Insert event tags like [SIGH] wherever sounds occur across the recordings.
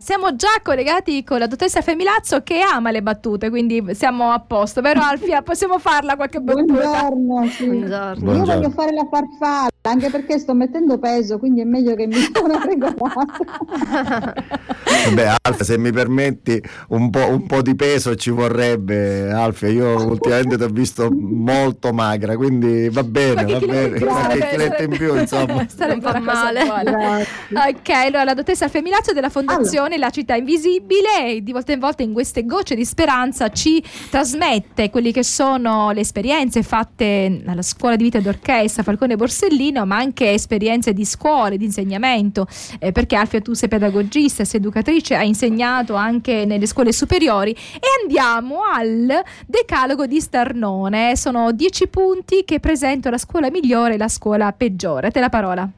Siamo già collegati con la dottoressa Femilazzo che ama le battute, quindi siamo a posto, vero Alfia? [LAUGHS] Possiamo farla qualche battuta? Buongiorno, sì. Buongiorno. Io voglio fare la farfalla, anche perché sto mettendo peso, quindi è meglio che mi [LAUGHS] una regolata. [LAUGHS] Beh, Alfia, se mi permetti un po', un po', di peso ci vorrebbe, Alfia. Io ultimamente ti ho visto molto magra, quindi va bene, va bene. Qualche chiletto in più, insomma. Stare un po' male. Ok, allora la dottoressa Femilazzo della Fondazione allora. La città invisibile di volta in volta in queste gocce di speranza ci trasmette quelle che sono le esperienze fatte alla scuola di vita d'orchestra Falcone Borsellino, ma anche esperienze di scuole, di insegnamento, eh, perché Alfia tu sei pedagogista, sei educatrice, hai insegnato anche nelle scuole superiori e andiamo al decalogo di Starnone. Sono dieci punti che presento la scuola migliore e la scuola peggiore. Te la parola.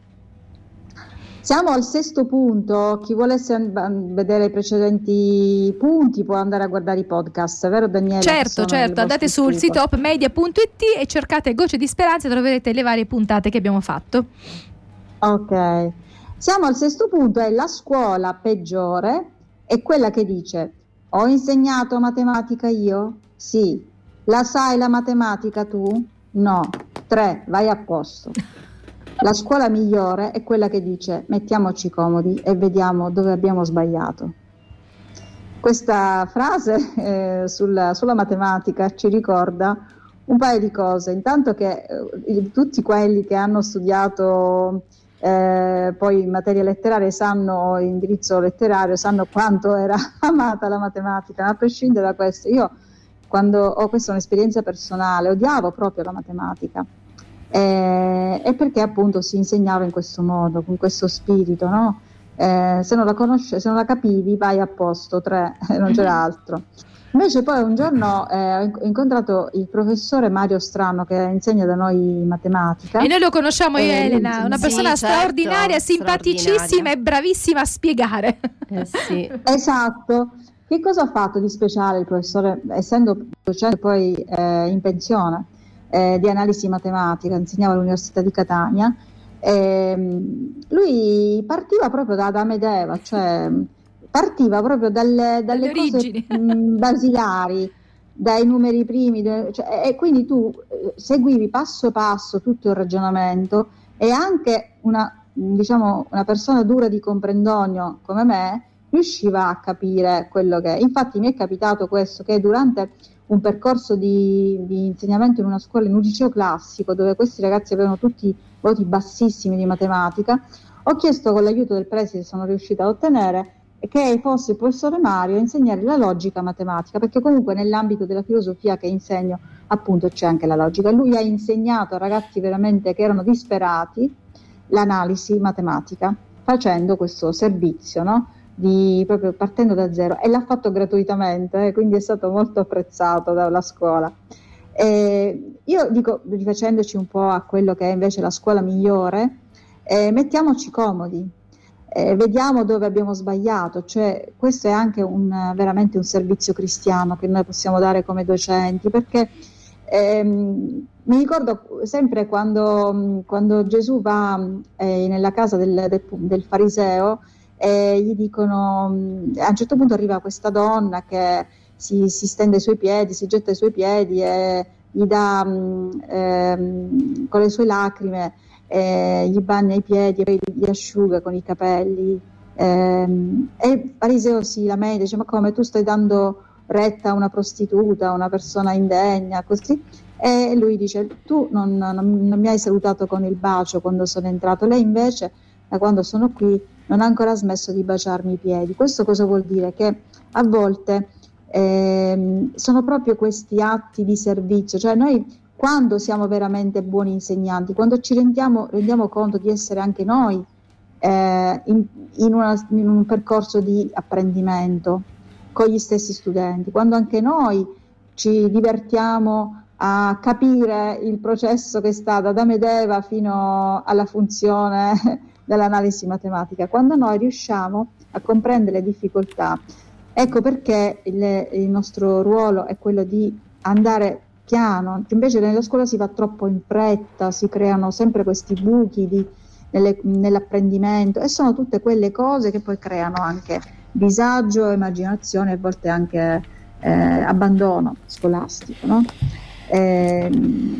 Siamo al sesto punto, chi volesse vedere i precedenti punti può andare a guardare i podcast, vero Daniele? Certo, certo, andate sul sito opmedia.it e cercate Gocce di Speranza e troverete le varie puntate che abbiamo fatto. Ok, siamo al sesto punto, è la scuola peggiore, è quella che dice ho insegnato matematica io? Sì. La sai la matematica tu? No. Tre, vai a posto. La scuola migliore è quella che dice mettiamoci comodi e vediamo dove abbiamo sbagliato. Questa frase [LAUGHS] eh, sulla, sulla, matematica ci ricorda un paio di cose. Intanto che eh, tutti quelli che hanno studiato eh, poi in materia letteraria sanno indirizzo letterario, sanno quanto era [LAUGHS] amata la matematica, ma a prescindere da questo, io quando ho questa un'esperienza personale, odiavo proprio la matematica eh, e perché appunto si insegnava in questo modo, con questo spirito, no? eh, se, non la conosce, se non la capivi vai a posto, tre, [LAUGHS] non c'era [LAUGHS] altro. Invece poi un giorno eh, ho incontrato il professore Mario Strano che insegna da noi matematica. E noi lo conosciamo io e Elena, una persona sì, certo, straordinaria, simpaticissima e bravissima a spiegare. Eh sì. [LAUGHS] esatto. Che cosa ha fatto di speciale il professore, essendo docente poi eh, in pensione? eh, di analisi matematica, insegnava all'Università di Catania. Eh, lui partiva proprio da Adamo ed Eva, cioè partiva proprio dalle, dalle cose [LAUGHS] mh, basilari, dai numeri primi, cioè, e quindi tu eh, seguivi passo passo tutto il ragionamento e anche una, diciamo, una persona dura di comprendonio come me riusciva a capire quello che... Infatti mi è capitato questo, che durante un percorso di, di, insegnamento in una scuola, in un liceo classico, dove questi ragazzi avevano tutti voti bassissimi di matematica, ho chiesto con l'aiuto del preside, sono riuscita a ottenere, che fosse il professore Mario a insegnare la logica matematica, perché comunque nell'ambito della filosofia che insegno appunto c'è anche la logica. Lui ha insegnato a ragazzi veramente che erano disperati l'analisi matematica, facendo questo servizio, no? di, proprio partendo da zero e l'ha fatto gratuitamente, eh, quindi è stato molto apprezzato dalla scuola. E io dico, rifacendoci un po' a quello che è invece la scuola migliore, eh, mettiamoci comodi, eh, vediamo dove abbiamo sbagliato, cioè questo è anche un, veramente un servizio cristiano che noi possiamo dare come docenti, perché ehm, mi ricordo sempre quando, quando Gesù va eh, nella casa del, del, del fariseo, e gli dicono, a un certo punto arriva questa donna che si, si stende ai suoi piedi, si getta ai suoi piedi e gli dà ehm, con le sue lacrime, eh, gli bagna i piedi poi li asciuga con i capelli. Ehm, e fariseo si lamenta, dice ma come tu stai dando retta a una prostituta, a una persona indegna, così. E lui dice tu non, non, non mi hai salutato con il bacio quando sono entrato, lei invece da quando sono qui non ha ancora smesso di baciarmi i piedi. Questo cosa vuol dire? Che a volte eh, sono proprio questi atti di servizio, cioè noi quando siamo veramente buoni insegnanti, quando ci rendiamo, rendiamo conto di essere anche noi eh, in, in, una, in un percorso di apprendimento con gli stessi studenti, quando anche noi ci divertiamo a capire il processo che sta da Adamo ed Eva fino alla funzione [LAUGHS] dell'analisi matematica, quando noi riusciamo a comprendere le difficoltà. Ecco perché il, il nostro ruolo è quello di andare piano, invece nella scuola si va troppo in fretta, si creano sempre questi buchi di, nelle, nell'apprendimento e sono tutte quelle cose che poi creano anche disagio, immaginazione e a volte anche eh, abbandono scolastico. No? Eh,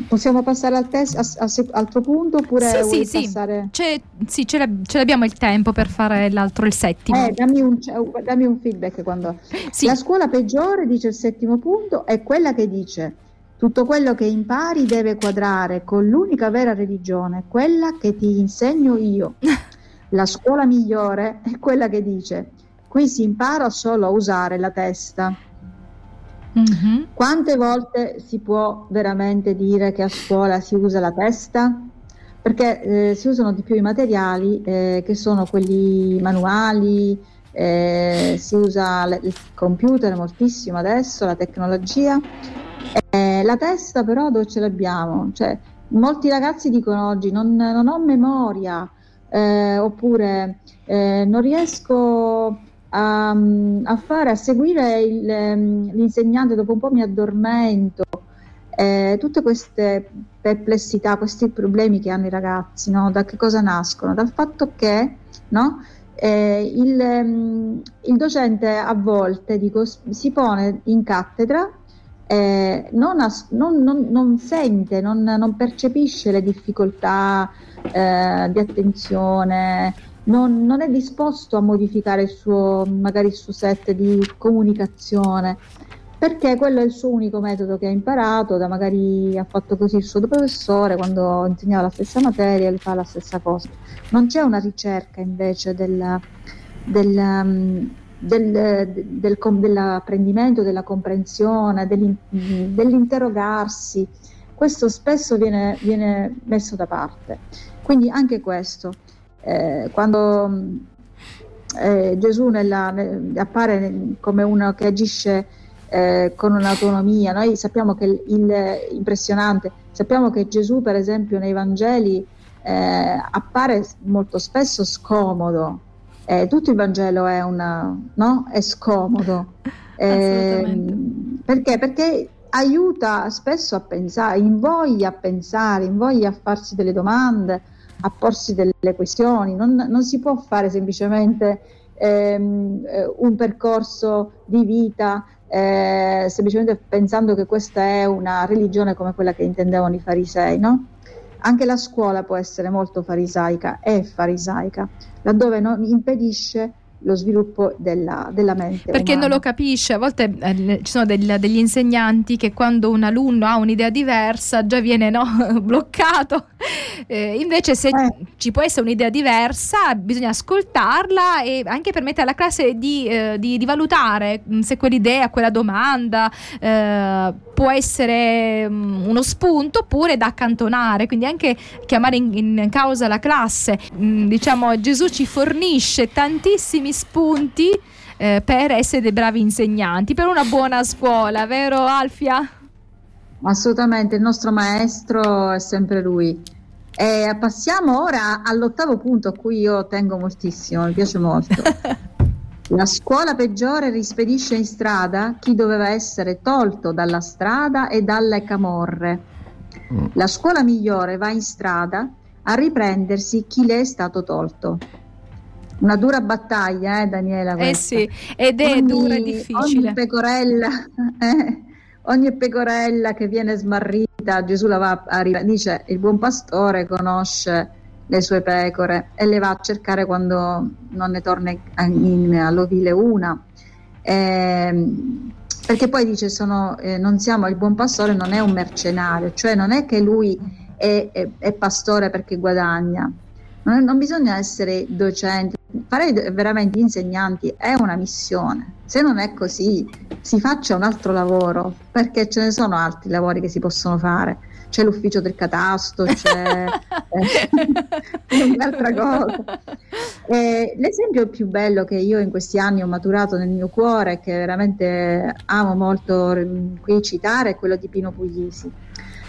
possiamo passare al test, a, a, altro punto oppure sì, sì, passare... sì. sì ce, ce, l'abbiamo il tempo per fare l'altro, il settimo. Eh, dammi, un, dammi, un, feedback quando... Sì. La scuola peggiore, dice il settimo punto, è quella che dice tutto quello che impari deve quadrare con l'unica vera religione, quella che ti insegno io. [LAUGHS] La scuola migliore è quella che dice qui si impara solo a usare la testa. Mm-hmm. Quante volte si può veramente dire che a scuola si usa la testa? Perché eh, si usano di più i materiali eh, che sono quelli manuali, eh, si usa il computer moltissimo adesso, la tecnologia. La testa però dove ce l'abbiamo? Cioè, molti ragazzi dicono oggi non, non ho memoria eh, oppure eh, non riesco a, a, fare, a seguire il, ehm, l'insegnante, dopo un po' mi addormento. Eh, tutte queste perplessità, questi problemi che hanno i ragazzi, no? da che cosa nascono? Dal fatto che no? eh, il, ehm, il, docente a volte dico, si pone in cattedra, eh, non, as- non, non, non, sente, non, percepisce le difficoltà eh, di attenzione, non, è disposto a modificare il suo, magari il suo set di comunicazione, perché quello è il suo unico metodo che ha imparato, da magari ha fatto così il suo professore quando insegnava la stessa materia e fa la stessa cosa. Non c'è una ricerca invece del, del, um, del, del, dell'apprendimento, della comprensione, dell'interrogarsi. Questo spesso viene, viene messo da parte. Quindi anche questo eh, quando eh, Gesù nella, ne, appare come uno che agisce eh, con un'autonomia, noi sappiamo che il, il, impressionante, sappiamo che Gesù per esempio nei Vangeli eh, appare molto spesso scomodo, eh, tutto il Vangelo è, una, no? è scomodo. [LAUGHS] Ehm, perché? Perché aiuta spesso a pensare, invoglia a pensare, invoglia a farsi delle domande, a porsi delle questioni, non, non si può fare semplicemente ehm, eh, un percorso di vita eh, semplicemente pensando che questa è una religione come quella che intendevano i farisei, no? Anche la scuola può essere molto farisaica, è farisaica, laddove non impedisce lo sviluppo della, della mente. Perché umana. non lo capisce, a volte eh, ci sono del, degli insegnanti che quando un alunno ha un'idea diversa già viene no, [LAUGHS] bloccato, eh, invece se eh. ci può essere un'idea diversa bisogna ascoltarla e anche permettere alla classe di, eh, di, di valutare mm, se quell'idea, quella domanda eh, può essere um, uno spunto oppure da accantonare, quindi anche chiamare in, in causa la classe. Mm, diciamo Gesù ci fornisce tantissimi spunti eh, per essere dei bravi insegnanti, per una buona scuola, vero Alfia? Assolutamente, il nostro maestro è sempre lui. E passiamo ora all'ottavo punto a cui io tengo moltissimo, mi piace molto. [LAUGHS] La scuola peggiore rispedisce in strada chi doveva essere tolto dalla strada e dalle camorre. Mm. La scuola migliore va in strada a riprendersi chi le è stato tolto. Una dura battaglia, eh, Daniela? Eh questa. Eh sì, ed è ogni, dura e difficile. Ogni pecorella, [LAUGHS] eh, ogni pecorella che viene smarrita, Gesù la va a dice il buon pastore conosce le sue pecore e le va a cercare quando non ne torna in, all'ovile una. Eh, perché poi dice sono, eh, non siamo il buon pastore non è un mercenario, cioè non è che lui è, è, è pastore perché guadagna, non, non bisogna essere docenti, fare veramente insegnanti è una missione. Se non è così, si faccia un altro lavoro, perché ce ne sono altri lavori che si possono fare. C'è l'ufficio del catasto, c'è [LAUGHS] eh, [LAUGHS] un'altra cosa. Eh, l'esempio più bello che io in questi anni ho maturato nel mio cuore, che veramente amo molto mm, qui citare, è quello di Pino Puglisi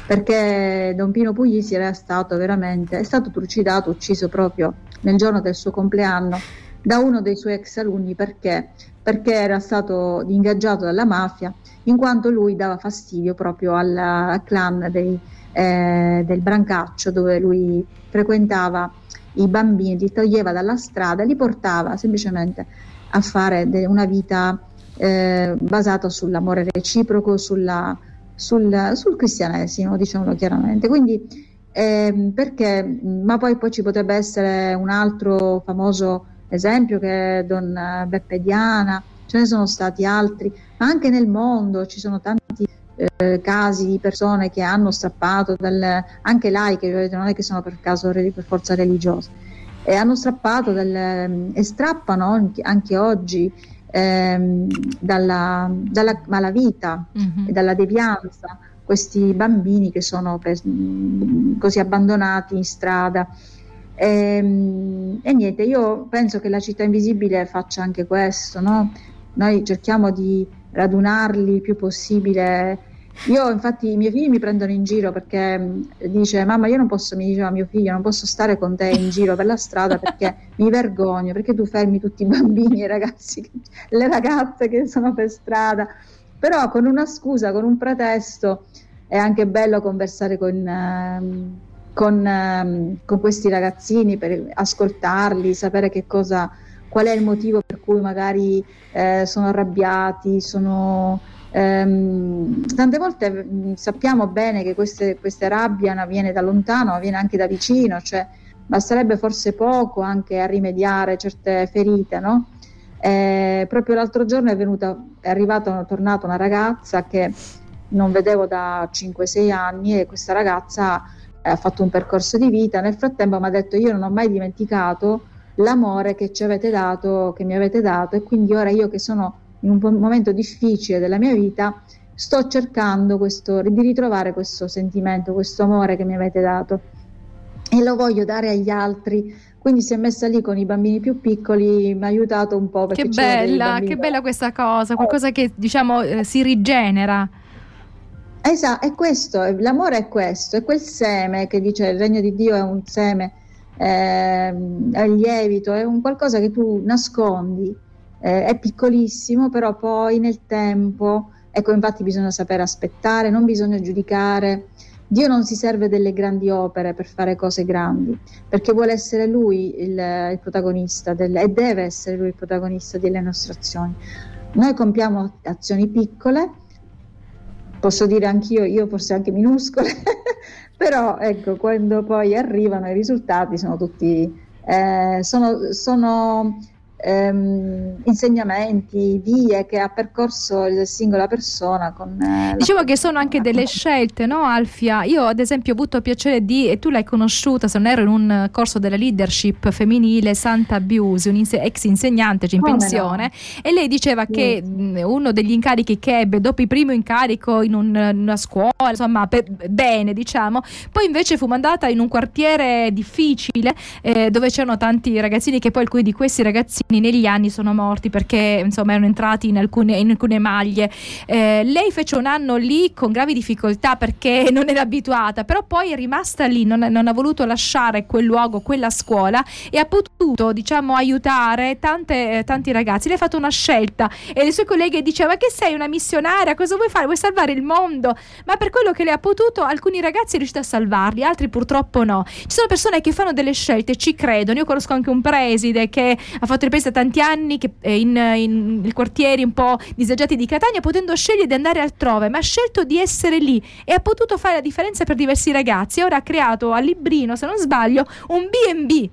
perché Don Pino Puglisi era stato veramente, è stato trucidato, ucciso proprio nel giorno del suo compleanno da uno dei suoi ex alunni perché? perché era stato ingaggiato dalla mafia in quanto lui dava fastidio proprio al, clan dei, eh, del Brancaccio dove lui frequentava i bambini, li toglieva dalla strada li portava semplicemente a fare de- una vita eh, basata sull'amore reciproco, sulla, sul, sul, cristianesimo, diciamolo chiaramente. Quindi, eh, perché, ma poi, poi ci potrebbe essere un altro famoso esempio che è Don Beppe Diana, ce ne sono stati altri, ma anche nel mondo ci sono tanti eh, casi di persone che hanno strappato, dal, anche laiche, non è che sono per caso per forza religiose, e hanno strappato dal, e strappano anche oggi ehm, dalla, dalla, malavita mm-hmm. e dalla devianza questi bambini che sono per, così abbandonati in strada. E, ehm, e, niente, io penso che la città invisibile faccia anche questo, no? Noi cerchiamo di radunarli il più possibile. Io infatti i miei figli mi prendono in giro perché mm, dice mamma io non posso, mi diceva mio figlio, non posso stare con te in giro per la strada perché mi vergogno, perché tu fermi tutti i bambini e i ragazzi, le ragazze che sono per strada. Però con una scusa, con un pretesto è anche bello conversare con, ehm, con, ehm, con questi ragazzini per ascoltarli, sapere che cosa qual è il motivo per cui magari eh, sono arrabbiati, sono, ehm, tante volte mh, mm, sappiamo bene che queste, queste rabbia viene da lontano, viene anche da vicino, cioè basterebbe forse poco anche a rimediare certe ferite, no? Eh, proprio l'altro giorno è venuta, è arrivata, è tornata una ragazza che non vedevo da 5-6 anni e questa ragazza eh, ha fatto un percorso di vita, nel frattempo mi ha detto io non ho mai dimenticato l'amore che ci avete dato, che mi avete dato e quindi ora io che sono in un momento difficile della mia vita sto cercando questo, di ritrovare questo sentimento, questo amore che mi avete dato e lo voglio dare agli altri. Quindi si è messa lì con i bambini più piccoli, mi ha aiutato un po'. Che bella, che bella questa cosa, qualcosa che diciamo eh, si rigenera. Esatto, è questo, l'amore è questo, è quel seme che dice il regno di Dio è un seme eh, è lievito, è un qualcosa che tu nascondi, eh, è piccolissimo, però poi nel tempo, ecco infatti bisogna sapere aspettare, non bisogna giudicare. Dio non si serve delle grandi opere per fare cose grandi, perché vuole essere Lui il, il protagonista del, e deve essere Lui il protagonista delle nostre azioni. Noi compiamo azioni piccole, posso dire anch'io, io forse anche minuscole, [LAUGHS] però ecco, quando poi arrivano i risultati sono tutti, eh, sono, sono ehm, insegnamenti, vie che ha percorso la singola persona. Con, eh, diciamo che sono anche delle scelte, no Alfia? Io ad esempio ho avuto piacere di, e tu l'hai conosciuta, se non ero in un corso della leadership femminile, Santa Biusi, un inse- ex insegnante in Come pensione, no? e lei diceva sì. che mh, uno degli incarichi che ebbe dopo il primo incarico in, un, in una scuola, insomma, per, bene diciamo, poi invece fu mandata in un quartiere difficile eh, dove c'erano tanti ragazzini che poi alcuni di questi ragazzini negli anni sono morti perché insomma erano entrati in alcune, in alcune maglie. Eh, lei fece un anno lì con gravi difficoltà perché [LAUGHS] non era abituata, però poi è rimasta lì, non, non ha voluto lasciare quel luogo, quella scuola e ha potuto diciamo aiutare tante, tanti ragazzi. Lei ha fatto una scelta e le sue colleghe dicevano che sei una missionaria, cosa vuoi fare? Vuoi salvare il mondo? Ma per quello che lei ha potuto alcuni ragazzi è riuscita a salvarli, altri purtroppo no. Ci sono persone che fanno delle scelte, ci credono. Io conosco anche un preside che ha fatto ripresa tanti anni che, eh, in, in, in, quartieri un po' disagiati di Catania, potendo scegliere di andare altrove, ma ha scelto di essere lì e ha potuto fare la differenza per diversi ragazzi. Ora ha creato a Librino, se non sbaglio, un BB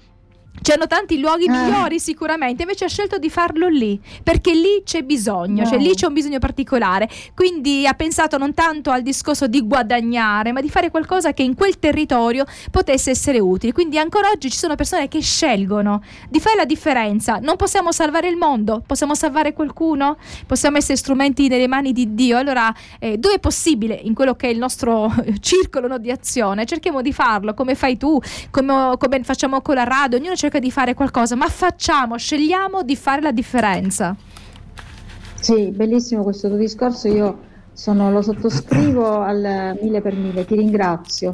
C'erano tanti luoghi eh. migliori sicuramente, invece ha scelto di farlo lì, perché lì c'è bisogno, no. cioè lì c'è un bisogno particolare. Quindi ha pensato non tanto al discorso di guadagnare, ma di fare qualcosa che in quel territorio potesse essere utile. Quindi ancora oggi ci sono persone che scelgono di fare la differenza. Non possiamo salvare il mondo, possiamo salvare qualcuno, possiamo essere strumenti nelle mani di Dio. Allora, eh, dove è possibile, in quello che è il nostro [LAUGHS] circolo no, di azione, cerchiamo di farlo come fai tu, come, come facciamo con la radio, ognuno cerca cerca di fare qualcosa, ma facciamo, scegliamo di fare la differenza. Sì, bellissimo questo tuo discorso, io sono, lo sottoscrivo al mille per mille, ti ringrazio,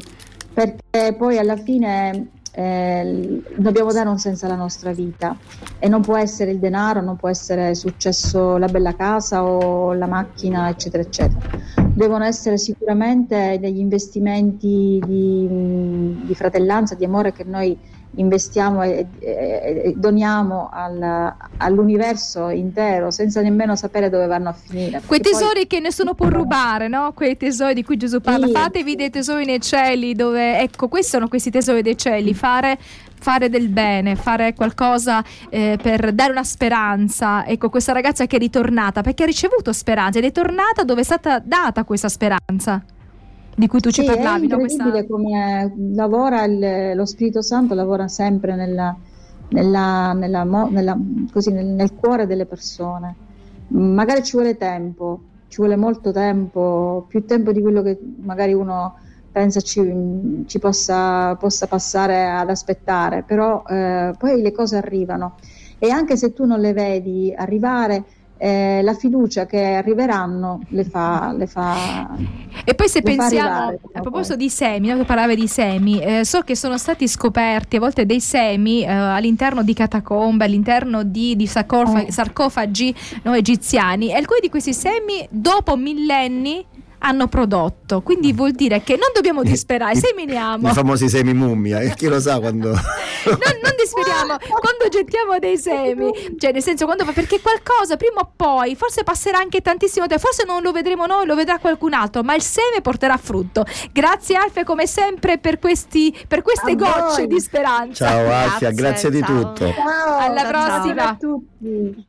perché poi alla fine eh, dobbiamo dare un senso alla nostra vita e non può essere il denaro, non può essere successo la bella casa o la macchina, eccetera, eccetera. Devono essere sicuramente degli investimenti di, di fratellanza, di amore che noi investiamo e, e, e doniamo al, all'universo intero senza nemmeno sapere dove vanno a finire. Quei tesori poi... che nessuno può rubare, no? Quei tesori di cui Gesù parla. Sì. Fatevi dei tesori nei cieli dove, ecco, questi sono questi tesori dei cieli, fare fare del bene, fare qualcosa eh, per dare una speranza. Ecco, questa ragazza che è ritornata, perché ha ricevuto speranza ed è tornata dove è stata data questa speranza di cui tu sì, ci parlavi. È incredibile no? come lavora il, lo Spirito Santo, lavora sempre nella, nella, nella, nella, così, nel, nel, cuore delle persone. Magari ci vuole tempo, ci vuole molto tempo, più tempo di quello che magari uno pensa ci, ci possa, possa, passare ad aspettare, però eh, poi le cose arrivano e anche se tu non le vedi arrivare, eh, la fiducia che arriveranno le fa, le fa e poi se pensiamo a proposito poi. di semi, no, parlava di semi, eh, so che sono stati scoperti a volte dei semi eh, all'interno di catacombe, all'interno di, di sarcofagi, oh. sarcofagi no, egiziani e alcuni di questi semi dopo millenni hanno prodotto. Quindi vuol dire che non dobbiamo disperare, seminiamo. I famosi semi mummia, e chi lo sa quando... [LAUGHS] non, non disperiamo quando gettiamo dei semi, cioè nel senso quando perché qualcosa prima o poi, forse passerà anche tantissimo tempo, forse non lo vedremo noi, lo vedrà qualcun altro, ma il seme porterà frutto. Grazie Alfia come sempre per, questi, per queste A gocce voi. di speranza. Ciao Alfia, grazie, grazie di tutto. Ciao, Alla ciao, prossima. Ciao a tutti.